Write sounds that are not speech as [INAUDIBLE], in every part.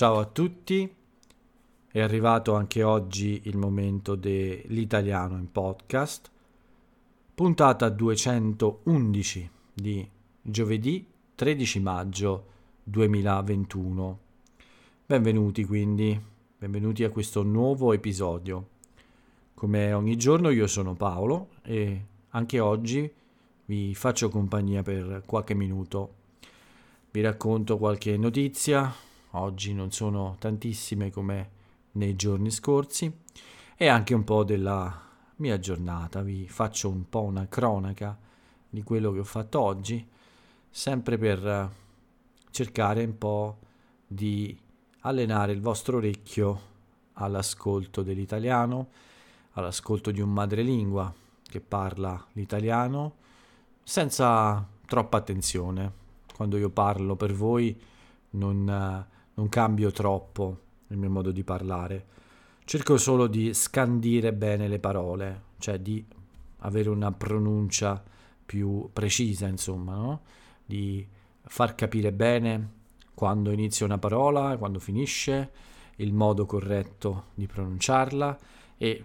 Ciao a tutti, è arrivato anche oggi il momento dell'italiano in podcast, puntata 211 di giovedì 13 maggio 2021. Benvenuti quindi, benvenuti a questo nuovo episodio. Come ogni giorno io sono Paolo e anche oggi vi faccio compagnia per qualche minuto. Vi racconto qualche notizia, oggi non sono tantissime come nei giorni scorsi e anche un po' della mia giornata. Vi faccio un po' una cronaca di quello che ho fatto oggi, sempre per cercare un po' di allenare il vostro orecchio all'ascolto dell'italiano, all'ascolto di un madrelingua che parla l'italiano senza troppa attenzione. Quando io parlo per voi non non cambio troppo il mio modo di parlare. Cerco solo di scandire bene le parole, cioè di avere una pronuncia più precisa, insomma, no? di far capire bene quando inizia una parola, quando finisce, il modo corretto di pronunciarla e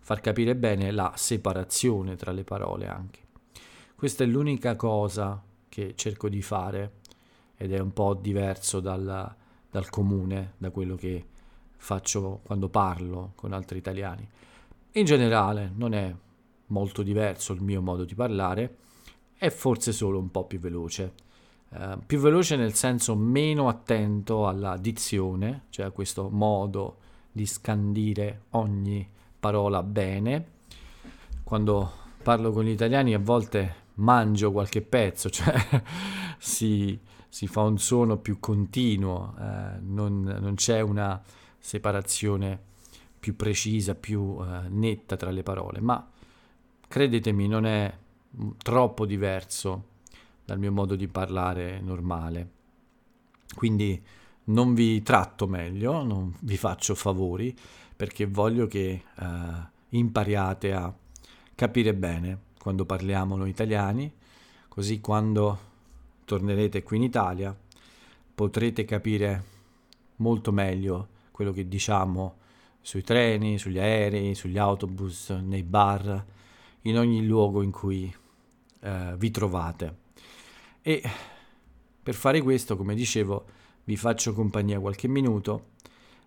far capire bene la separazione tra le parole anche. Questa è l'unica cosa che cerco di fare ed è un po' diverso dalla, dal comune, da quello che faccio quando parlo con altri italiani. In generale non è molto diverso il mio modo di parlare, è forse solo un po' più veloce. Uh, più veloce nel senso meno attento alla dizione, cioè a questo modo di scandire ogni parola bene. Quando parlo con gli italiani a volte mangio qualche pezzo, [LAUGHS] cioè si, si fa un suono più continuo, eh, non, non, c'è una separazione più precisa, più eh, netta tra le parole, ma credetemi non è troppo diverso dal mio modo di parlare normale. Quindi non vi tratto meglio, non vi faccio favori, perché voglio che eh, impariate a capire bene quando parliamo noi italiani, così quando tornerete qui in Italia potrete capire molto meglio quello che diciamo sui treni, sugli aerei, sugli autobus, nei bar, in ogni luogo in cui eh, vi trovate. E per fare questo, come dicevo, vi faccio compagnia qualche minuto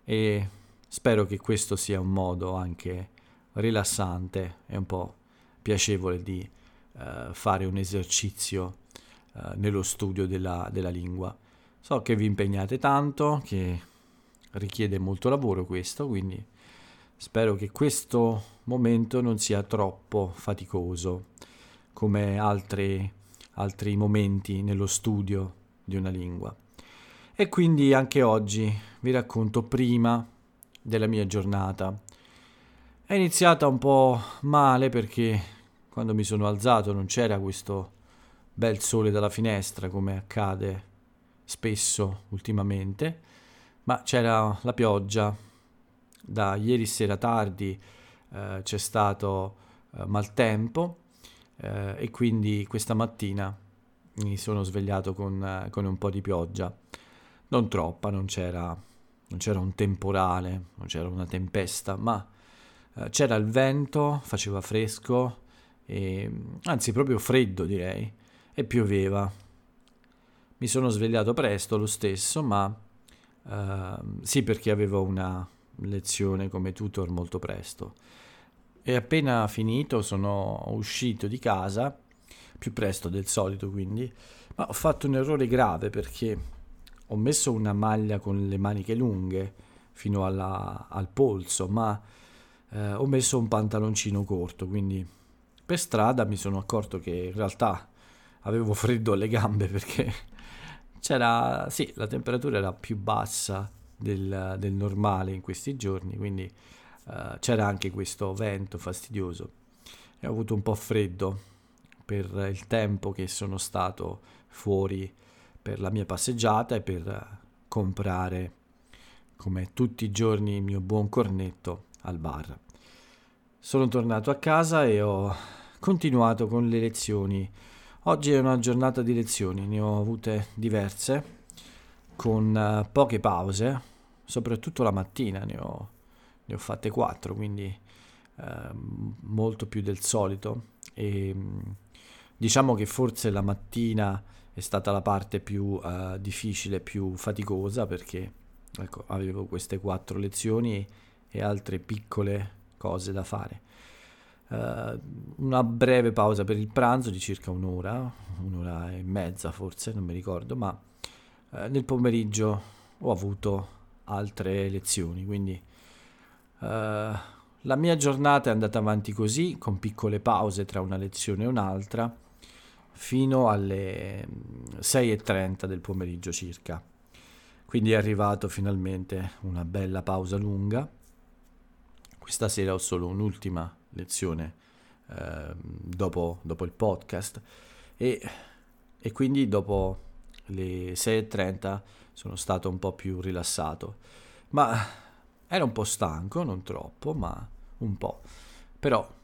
e spero che questo sia un modo anche rilassante e un po' piacevole di eh, fare un esercizio eh, nello studio della, della lingua. So che vi impegnate tanto, che richiede molto lavoro questo, quindi spero che questo momento non sia troppo faticoso come altri, altri momenti nello studio di una lingua. E quindi anche oggi vi racconto prima della mia giornata. È iniziata un po' male perché quando mi sono alzato non c'era questo bel sole dalla finestra come accade spesso ultimamente, ma c'era la pioggia. Da ieri sera tardi eh, c'è stato eh, maltempo eh, e quindi questa mattina mi sono svegliato con, eh, con, un po' di pioggia. Non troppa, non c'era, non c'era un temporale, non c'era una tempesta, ma eh, c'era il vento, faceva fresco, e, anzi proprio freddo direi e pioveva. Mi sono svegliato presto lo stesso, ma uh, sì perché avevo una lezione come tutor molto presto. E appena finito sono uscito di casa, più presto del solito quindi, ma ho fatto un errore grave perché ho messo una maglia con le maniche lunghe fino alla, al polso, ma eh, ho messo un pantaloncino corto, quindi per strada mi sono accorto che in realtà avevo freddo alle gambe perché [LAUGHS] c'era, sì, la temperatura era più bassa del, del normale in questi giorni, quindi uh, c'era anche questo vento fastidioso e ho avuto un po' freddo per il tempo che sono stato fuori per la mia passeggiata e per comprare come tutti i giorni il mio buon cornetto al bar. Sono tornato a casa e ho continuato con le lezioni Oggi è una giornata di lezioni, ne ho avute diverse, con uh, poche pause, soprattutto la mattina, ne ho, ne ho fatte quattro, quindi eh, molto più del solito. E diciamo che forse la mattina è stata la parte più uh, difficile, più faticosa perché ecco, avevo queste quattro lezioni e altre piccole cose da fare. Uh, una breve pausa per il pranzo di circa un'ora, un'ora e mezza forse, non mi ricordo, ma uh, nel pomeriggio ho avuto altre lezioni, quindi uh, la mia giornata è andata avanti così, con piccole pause tra una lezione e un'altra, fino alle 6.30 del pomeriggio circa. Quindi è arrivato finalmente una bella pausa lunga. Questa sera ho solo un'ultima lezione eh, dopo, dopo, il podcast e, e quindi dopo le 6.30 sono stato un po' più rilassato. Ma ero un po' stanco, non troppo, ma un po'. Però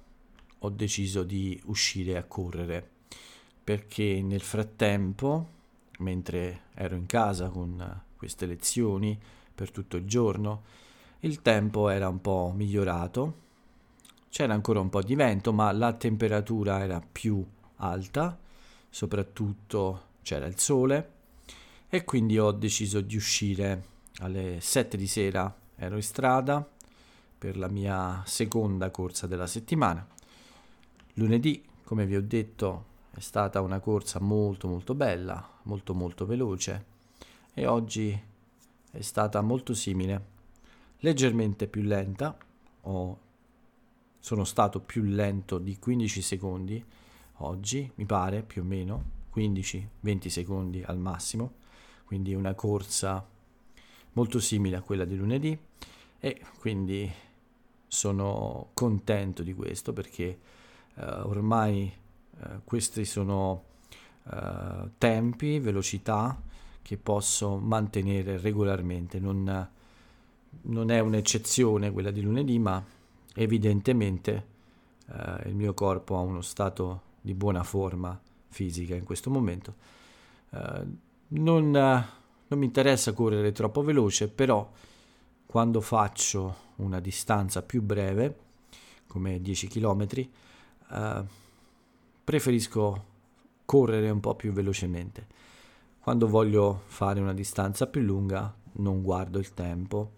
ho deciso di uscire a correre perché nel frattempo, mentre ero in casa con queste lezioni per tutto il giorno, il tempo era un po' migliorato, c'era ancora un po' di vento, ma la temperatura era più alta, soprattutto c'era il sole e quindi ho deciso di uscire alle 7 di sera, ero in strada per la mia seconda corsa della settimana. Lunedì, come vi ho detto, è stata una corsa molto molto bella, molto molto veloce e oggi è stata molto simile, leggermente più lenta, o sono stato più lento di 15 secondi oggi, mi pare più o meno, 15-20 secondi al massimo, quindi una corsa molto simile a quella di lunedì e quindi sono contento di questo perché uh, ormai uh, questi sono uh, tempi, velocità che posso mantenere regolarmente. Non, non, è un'eccezione quella di lunedì, ma evidentemente il mio corpo ha uno stato di buona forma fisica in questo momento. non, non mi interessa correre troppo veloce, però quando faccio una distanza più breve, come 10 km, eh, preferisco correre un po' più velocemente. Quando voglio fare una distanza più lunga non guardo il tempo,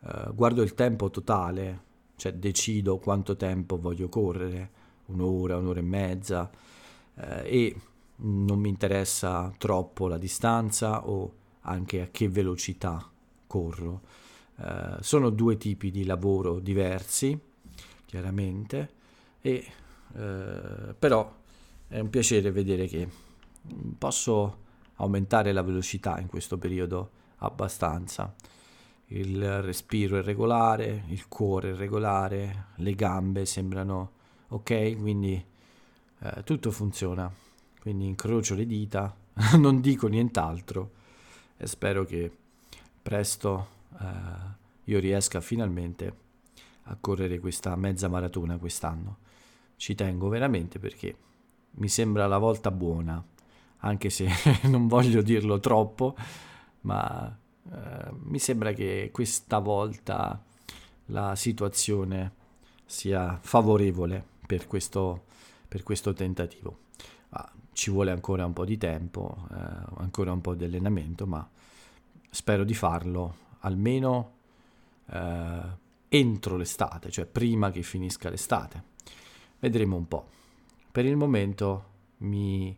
eh, guardo il tempo totale, cioè decido quanto tempo voglio correre, un'ora, un'ora e mezza, eh, e non mi interessa troppo la distanza o anche a che velocità corro eh, sono due tipi di lavoro diversi, chiaramente, e, eh, però è un piacere vedere che posso aumentare la velocità in questo periodo abbastanza. Il respiro è regolare, il cuore è regolare, le gambe sembrano ok, quindi eh, tutto funziona. Quindi incrocio le dita, [LAUGHS] non dico nient'altro e spero che presto uh, io riesca finalmente a correre questa mezza maratona quest'anno. Ci tengo veramente perché mi sembra la volta buona, anche se [LAUGHS] non voglio dirlo troppo, ma uh, mi sembra che questa volta la situazione sia favorevole per questo, per questo tentativo. Ah, ci vuole ancora un po' di tempo, eh, ancora un po' di allenamento, ma spero di farlo almeno eh, entro l'estate, cioè prima che finisca l'estate. Vedremo un po'. Per il momento mi,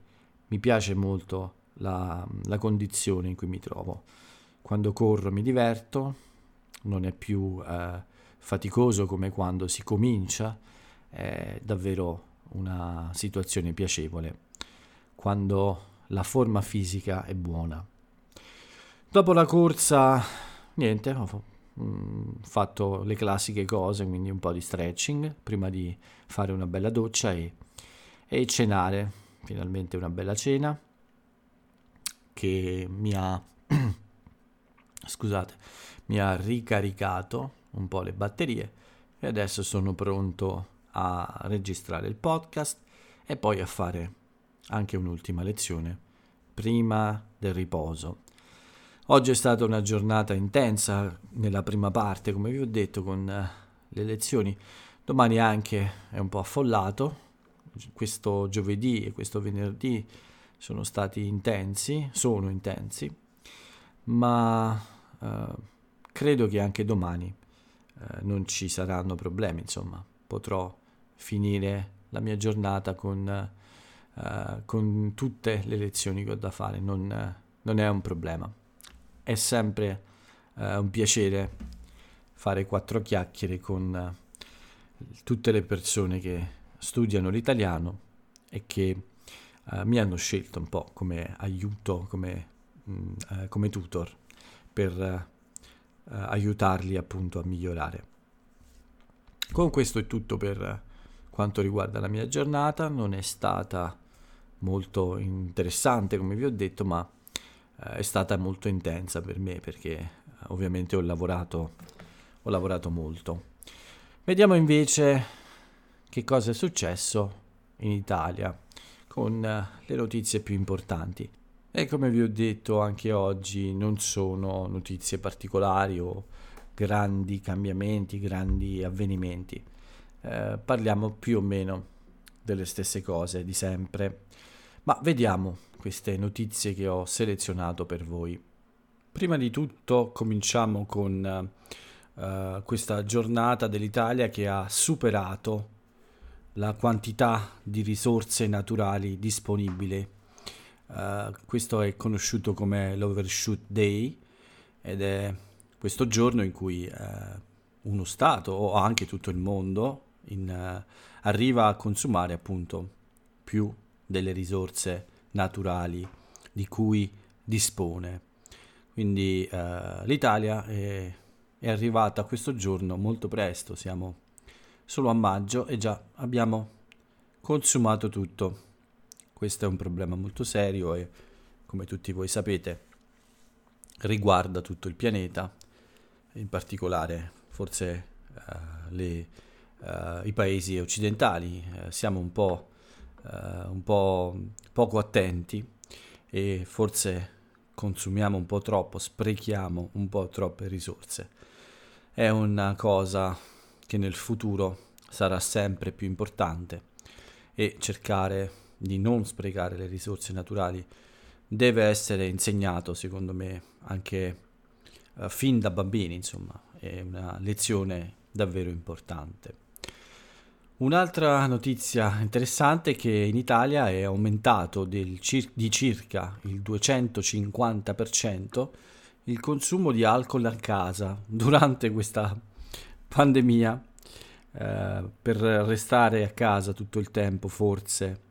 mi piace molto la, la, condizione in cui mi trovo. Quando corro mi diverto, non è più eh, faticoso come quando si comincia, è davvero una situazione piacevole quando la forma fisica è buona. Dopo la corsa niente, ho mm, fatto le classiche cose, quindi un po' di stretching prima di fare una bella doccia e, e cenare, finalmente una bella cena che mi ha, scusate, mi ha ricaricato un po' le batterie e adesso sono pronto a registrare il podcast e poi a fare anche un'ultima lezione prima del riposo Oggi è stata una giornata intensa nella prima parte, come vi ho detto, con eh, le lezioni. Domani anche è un po' affollato. Questo giovedì e questo venerdì sono stati intensi, sono intensi, ma eh, credo che anche domani eh, non ci saranno problemi, insomma, potrò finire la mia giornata con, eh, con tutte le lezioni che ho da fare, non, non è un problema. È sempre eh, un piacere fare quattro chiacchiere con eh, tutte le persone che studiano l'italiano e che mi hanno scelto un po' come aiuto, come, mh, mm, come tutor per eh, aiutarli appunto a migliorare. Con questo è tutto per quanto riguarda la mia giornata, non è stata molto interessante come vi ho detto, ma eh, è stata molto intensa per me perché eh, ovviamente ho lavorato, ho lavorato molto. Vediamo invece che cosa è successo in Italia con eh, le notizie più importanti. E come vi ho detto anche oggi non sono notizie particolari o grandi cambiamenti, grandi avvenimenti. Eh, parliamo più o meno delle stesse cose di sempre. Ma vediamo queste notizie che ho selezionato per voi. Prima di tutto cominciamo con uh, questa giornata dell'Italia che ha superato la quantità di risorse naturali disponibili. Uh, questo è conosciuto come l'Overshoot Day ed è questo giorno in cui uh, uno Stato o anche tutto il mondo in, arriva a consumare appunto più delle risorse naturali di cui dispone. Quindi l'Italia è, è arrivata a questo giorno molto presto, siamo solo a maggio e già abbiamo consumato tutto. Questo è un problema molto serio e come tutti voi sapete riguarda tutto il pianeta, in particolare forse uh, le, uh, i paesi occidentali. Uh, siamo un po' un po' poco attenti e forse consumiamo un po' troppo, sprechiamo un po' troppe risorse. È una cosa che nel futuro sarà sempre più importante e cercare di non sprecare le risorse naturali deve essere insegnato, secondo me, anche uh, fin da bambini, insomma, è una lezione davvero importante. Un'altra notizia interessante è che in Italia è aumentato cir- di circa il 250% il consumo di alcol a casa durante questa pandemia. Eh, per restare a casa tutto il tempo, forse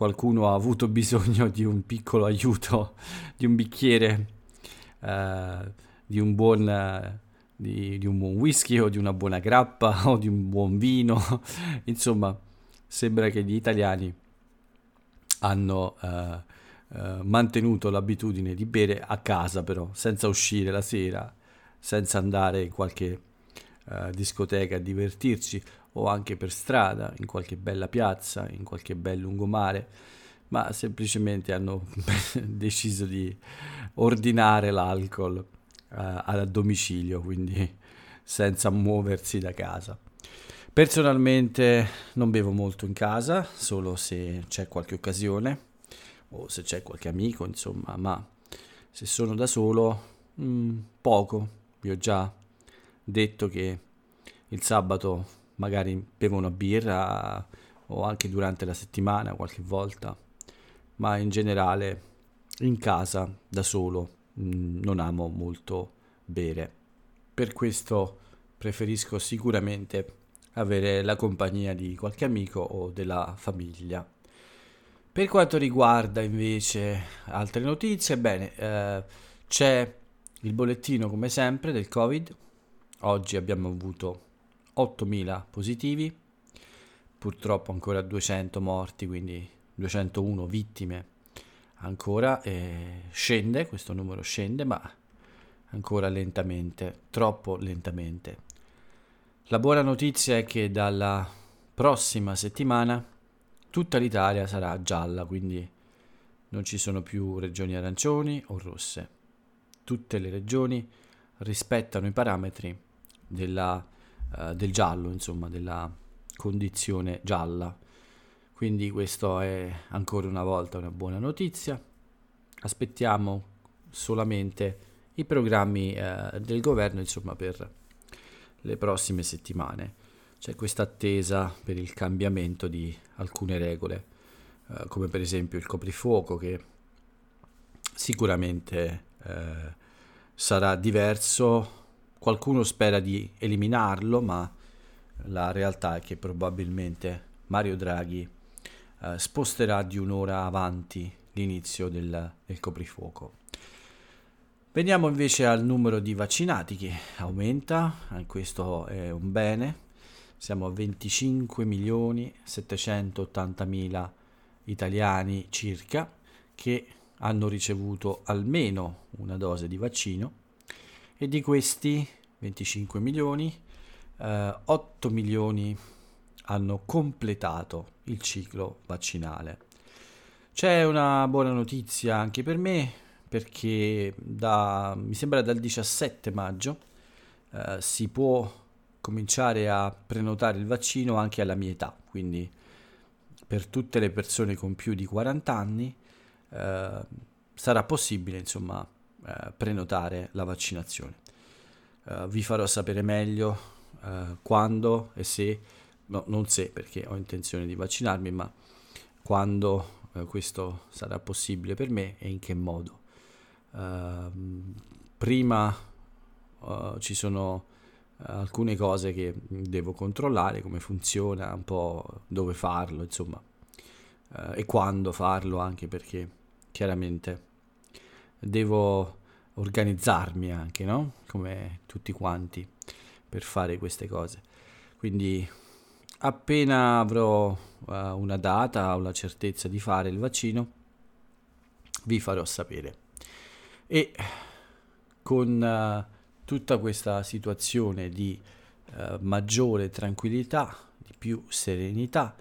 qualcuno ha avuto [LAUGHS] bisogno di un piccolo aiuto, di un bicchiere, eh, di un buon di, di un buon whisky o di una buona grappa [LAUGHS] o di un buon vino. [LAUGHS] Insomma, sembra che gli italiani hanno uh, uh, mantenuto l'abitudine di bere a casa però, senza uscire la sera, senza andare in qualche uh, discoteca a divertirci o anche per strada, in qualche bella piazza, in qualche bel lungomare, ma semplicemente hanno [LAUGHS] deciso di ordinare l'alcol uh, a domicilio, quindi senza muoversi da casa. Personalmente non bevo molto in casa, solo se c'è qualche occasione o se c'è qualche amico, insomma, ma se sono da solo, mh, mm, poco. Vi ho già detto che il sabato magari bevo una birra o anche durante la settimana qualche volta, ma in generale in casa da solo Mm, non amo molto bere. Per questo preferisco sicuramente avere la compagnia di qualche amico o della famiglia. Per quanto riguarda invece altre notizie, bene, eh, c'è il bollettino come sempre del Covid. Oggi abbiamo avuto 8.000 positivi, purtroppo ancora 200 morti, quindi 201 vittime ancora eh, scende, questo numero scende, ma ancora lentamente, troppo lentamente. La buona notizia è che dalla prossima settimana tutta l'Italia sarà gialla, quindi non ci sono più regioni arancioni o rosse. tutte le regioni rispettano i parametri della, uh, del giallo, insomma, della condizione gialla. Quindi questo è ancora una volta una buona notizia. Aspettiamo solamente i programmi uh, del governo, insomma, per le prossime settimane. C'è questa attesa per il cambiamento di alcune regole, uh, come per esempio il coprifuoco che sicuramente eh, sarà diverso. Qualcuno spera di eliminarlo, ma la realtà è che probabilmente Mario Draghi eh, sposterà di un'ora avanti l'inizio del, del coprifuoco. Veniamo invece al numero di vaccinati che aumenta, eh, questo è un bene, siamo a 25 milioni 780 mila italiani circa che hanno ricevuto almeno una dose di vaccino e di questi 25 milioni, eh, 8 milioni hanno completato il ciclo vaccinale. C'è una buona notizia anche per me perché da, mi sembra dal 17 maggio eh, si può cominciare a prenotare il vaccino anche alla mia età, quindi per tutte le persone con più di 40 anni eh, sarà possibile insomma eh, prenotare la vaccinazione. Uh, vi farò sapere meglio uh, quando e se, no, non se perché ho intenzione di vaccinarmi, ma quando uh, questo sarà possibile per me e in che modo. Ehm, prima ci sono alcune cose che devo controllare, come funziona, un po' dove farlo, insomma, e quando farlo, anche perché chiaramente devo organizzarmi anche, no? Come tutti quanti per fare queste cose. Quindi appena avrò uh, una data o la certezza di fare il vaccino, vi farò sapere. E con uh, tutta questa situazione di uh, maggiore tranquillità, di più serenità,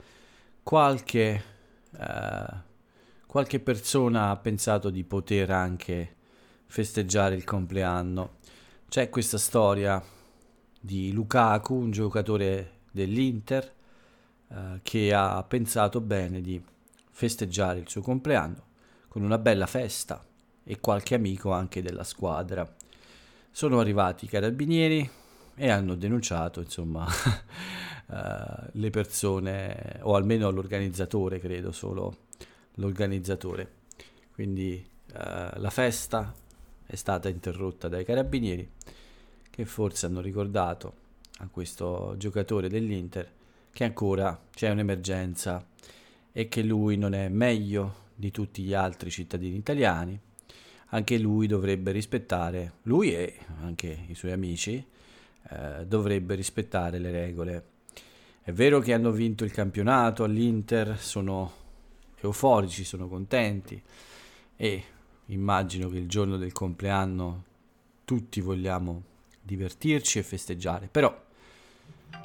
qualche qualche persona ha pensato di poter anche festeggiare il compleanno. C'è questa storia di Lukaku, un giocatore dell'Inter, eh, che ha pensato bene di festeggiare il suo compleanno con una bella festa e qualche amico anche della squadra. Sono arrivati i carabinieri e hanno denunciato, insomma, uh, [LAUGHS] le persone, o almeno l'organizzatore, credo solo l'organizzatore. Quindi eh, la festa è stata interrotta dai carabinieri che forse hanno ricordato a questo giocatore dell'Inter che ancora c'è un'emergenza e che lui non è meglio di tutti gli altri cittadini italiani. Anche lui dovrebbe rispettare, lui e anche i suoi amici, eh, dovrebbe rispettare le regole. È vero che hanno vinto il campionato all'Inter, sono euforici, sono contenti e immagino che il giorno del compleanno tutti vogliamo divertirci e festeggiare, però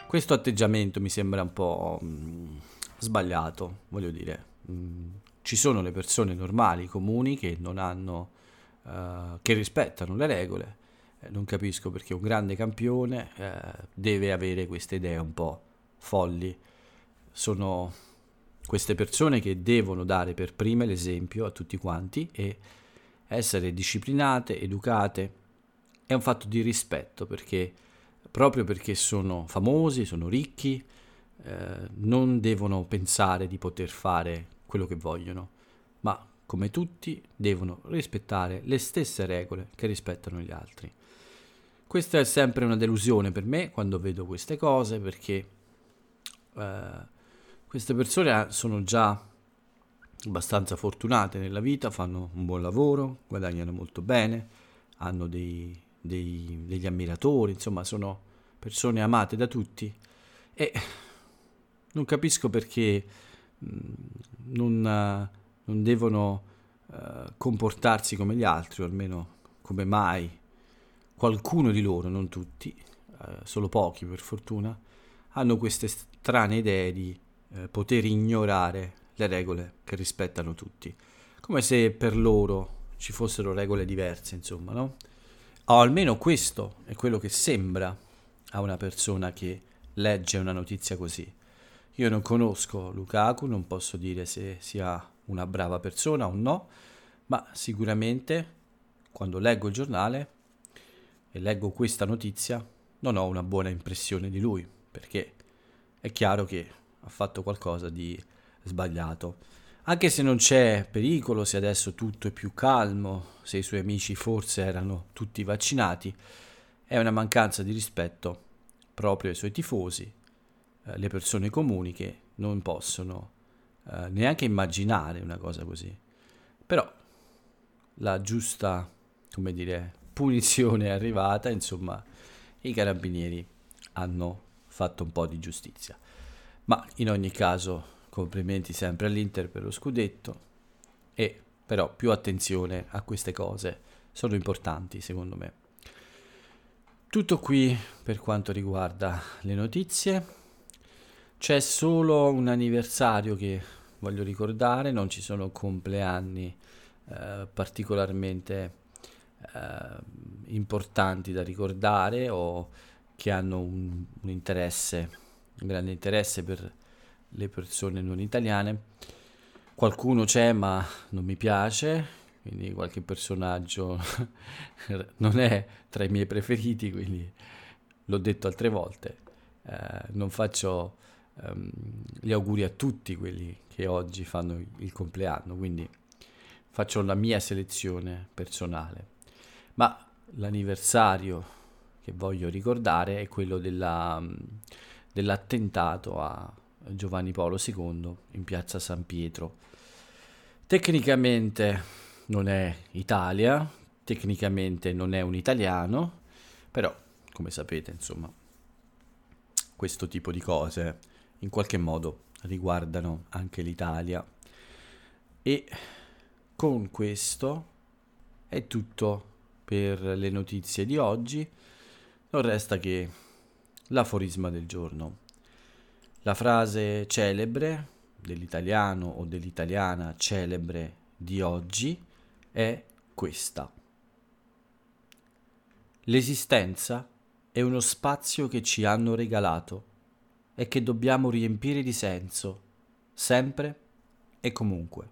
questo atteggiamento mi sembra un po' mh, mm, sbagliato, voglio dire, mh, mm, ci sono le persone normali, comuni, che non hanno, uh, che rispettano le regole, eh, non capisco perché un grande campione eh, deve avere queste idee un po' folli, sono queste persone che devono dare per prime l'esempio a tutti quanti e essere disciplinate, educate, è un fatto di rispetto perché proprio perché sono famosi, sono ricchi, eh, non devono pensare di poter fare quello che vogliono, ma come tutti devono rispettare le stesse regole che rispettano gli altri. Questa è sempre una delusione per me quando vedo queste cose perché eh, queste persone sono già abbastanza fortunate nella vita, fanno un buon lavoro, guadagnano molto bene, hanno dei, dei, degli ammiratori, insomma sono persone amate da tutti. E non capisco perché non, non devono uh, comportarsi come gli altri, o almeno come mai qualcuno di loro, non tutti, uh, solo pochi per fortuna, hanno queste strane idee di eh, poter ignorare le regole che rispettano tutti, come se per loro ci fossero regole diverse, insomma, no? O almeno questo è quello che sembra a una persona che legge una notizia così. Io non conosco Lukaku, non posso dire se sia una brava persona o no, ma sicuramente quando leggo il giornale e leggo questa notizia non ho una buona impressione di lui, perché è chiaro che ha fatto qualcosa di sbagliato. Anche se non c'è pericolo, se adesso tutto è più calmo, se i suoi amici forse erano tutti vaccinati, è una mancanza di rispetto proprio ai suoi tifosi, eh, le persone comuni che non possono eh, neanche immaginare una cosa così. Però la giusta, come dire, punizione [LAUGHS] è arrivata, insomma, i carabinieri hanno fatto un po' di giustizia. Ma in ogni caso, complimenti sempre all'Inter per lo scudetto e però più attenzione a queste cose, sono importanti secondo me. Tutto qui per quanto riguarda le notizie. C'è solo un anniversario che voglio ricordare, non ci sono compleanni eh, particolarmente eh, importanti da ricordare o che hanno un, un interesse, un grande interesse per le persone non italiane. Qualcuno c'è ma non mi piace, quindi qualche personaggio [LAUGHS] non è tra i miei preferiti, quindi l'ho detto altre volte. Eh, non faccio um, gli auguri a tutti quelli che oggi fanno il compleanno, quindi faccio la mia selezione personale. Ma l'anniversario che voglio ricordare è quello della, dell'attentato a Giovanni Paolo II in piazza San Pietro. Tecnicamente non è Italia, tecnicamente non è un italiano, però come sapete insomma questo tipo di cose in qualche modo riguardano anche l'Italia. E con questo è tutto per le notizie di oggi. Non resta che l'aforisma del giorno la frase celebre dell'italiano o dell'italiana celebre di oggi è questa. L'esistenza è uno spazio che ci hanno regalato e che dobbiamo riempire di senso, sempre e comunque.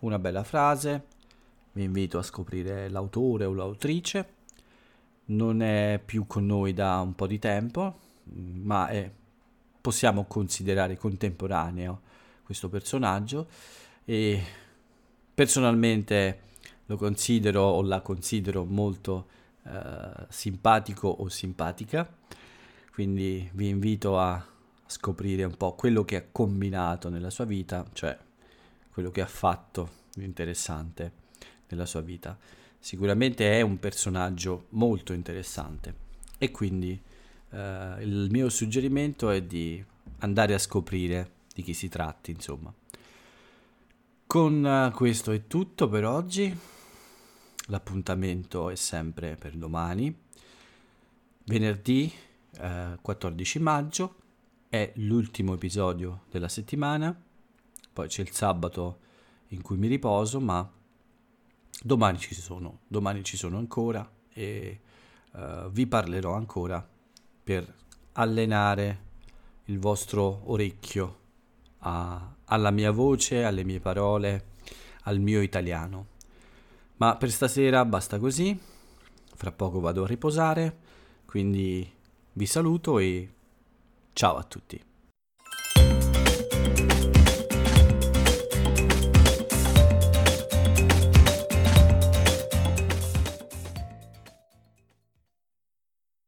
Una bella frase, vi invito a scoprire l'autore o l'autrice, non è più con noi da un po' di tempo, ma è, possiamo considerare contemporaneo questo personaggio e personalmente lo considero o la considero molto eh, simpatico o simpatica, quindi vi invito a scoprire un po' quello che ha combinato nella sua vita, cioè quello che ha fatto di interessante nella sua vita. Sicuramente è un personaggio molto interessante e quindi Uh, il mio suggerimento è di andare a scoprire di chi si tratti, insomma. Con uh, questo è tutto per oggi. L'appuntamento è sempre per domani. Venerdì uh, 14 maggio è l'ultimo episodio della settimana. Poi c'è il sabato in cui mi riposo, ma domani ci sono, domani ci sono ancora e vi parlerò ancora per allenare il vostro orecchio a, alla mia voce, alle mie parole, al mio italiano. Ma per stasera basta così, fra poco vado a riposare, quindi vi saluto e ciao a tutti.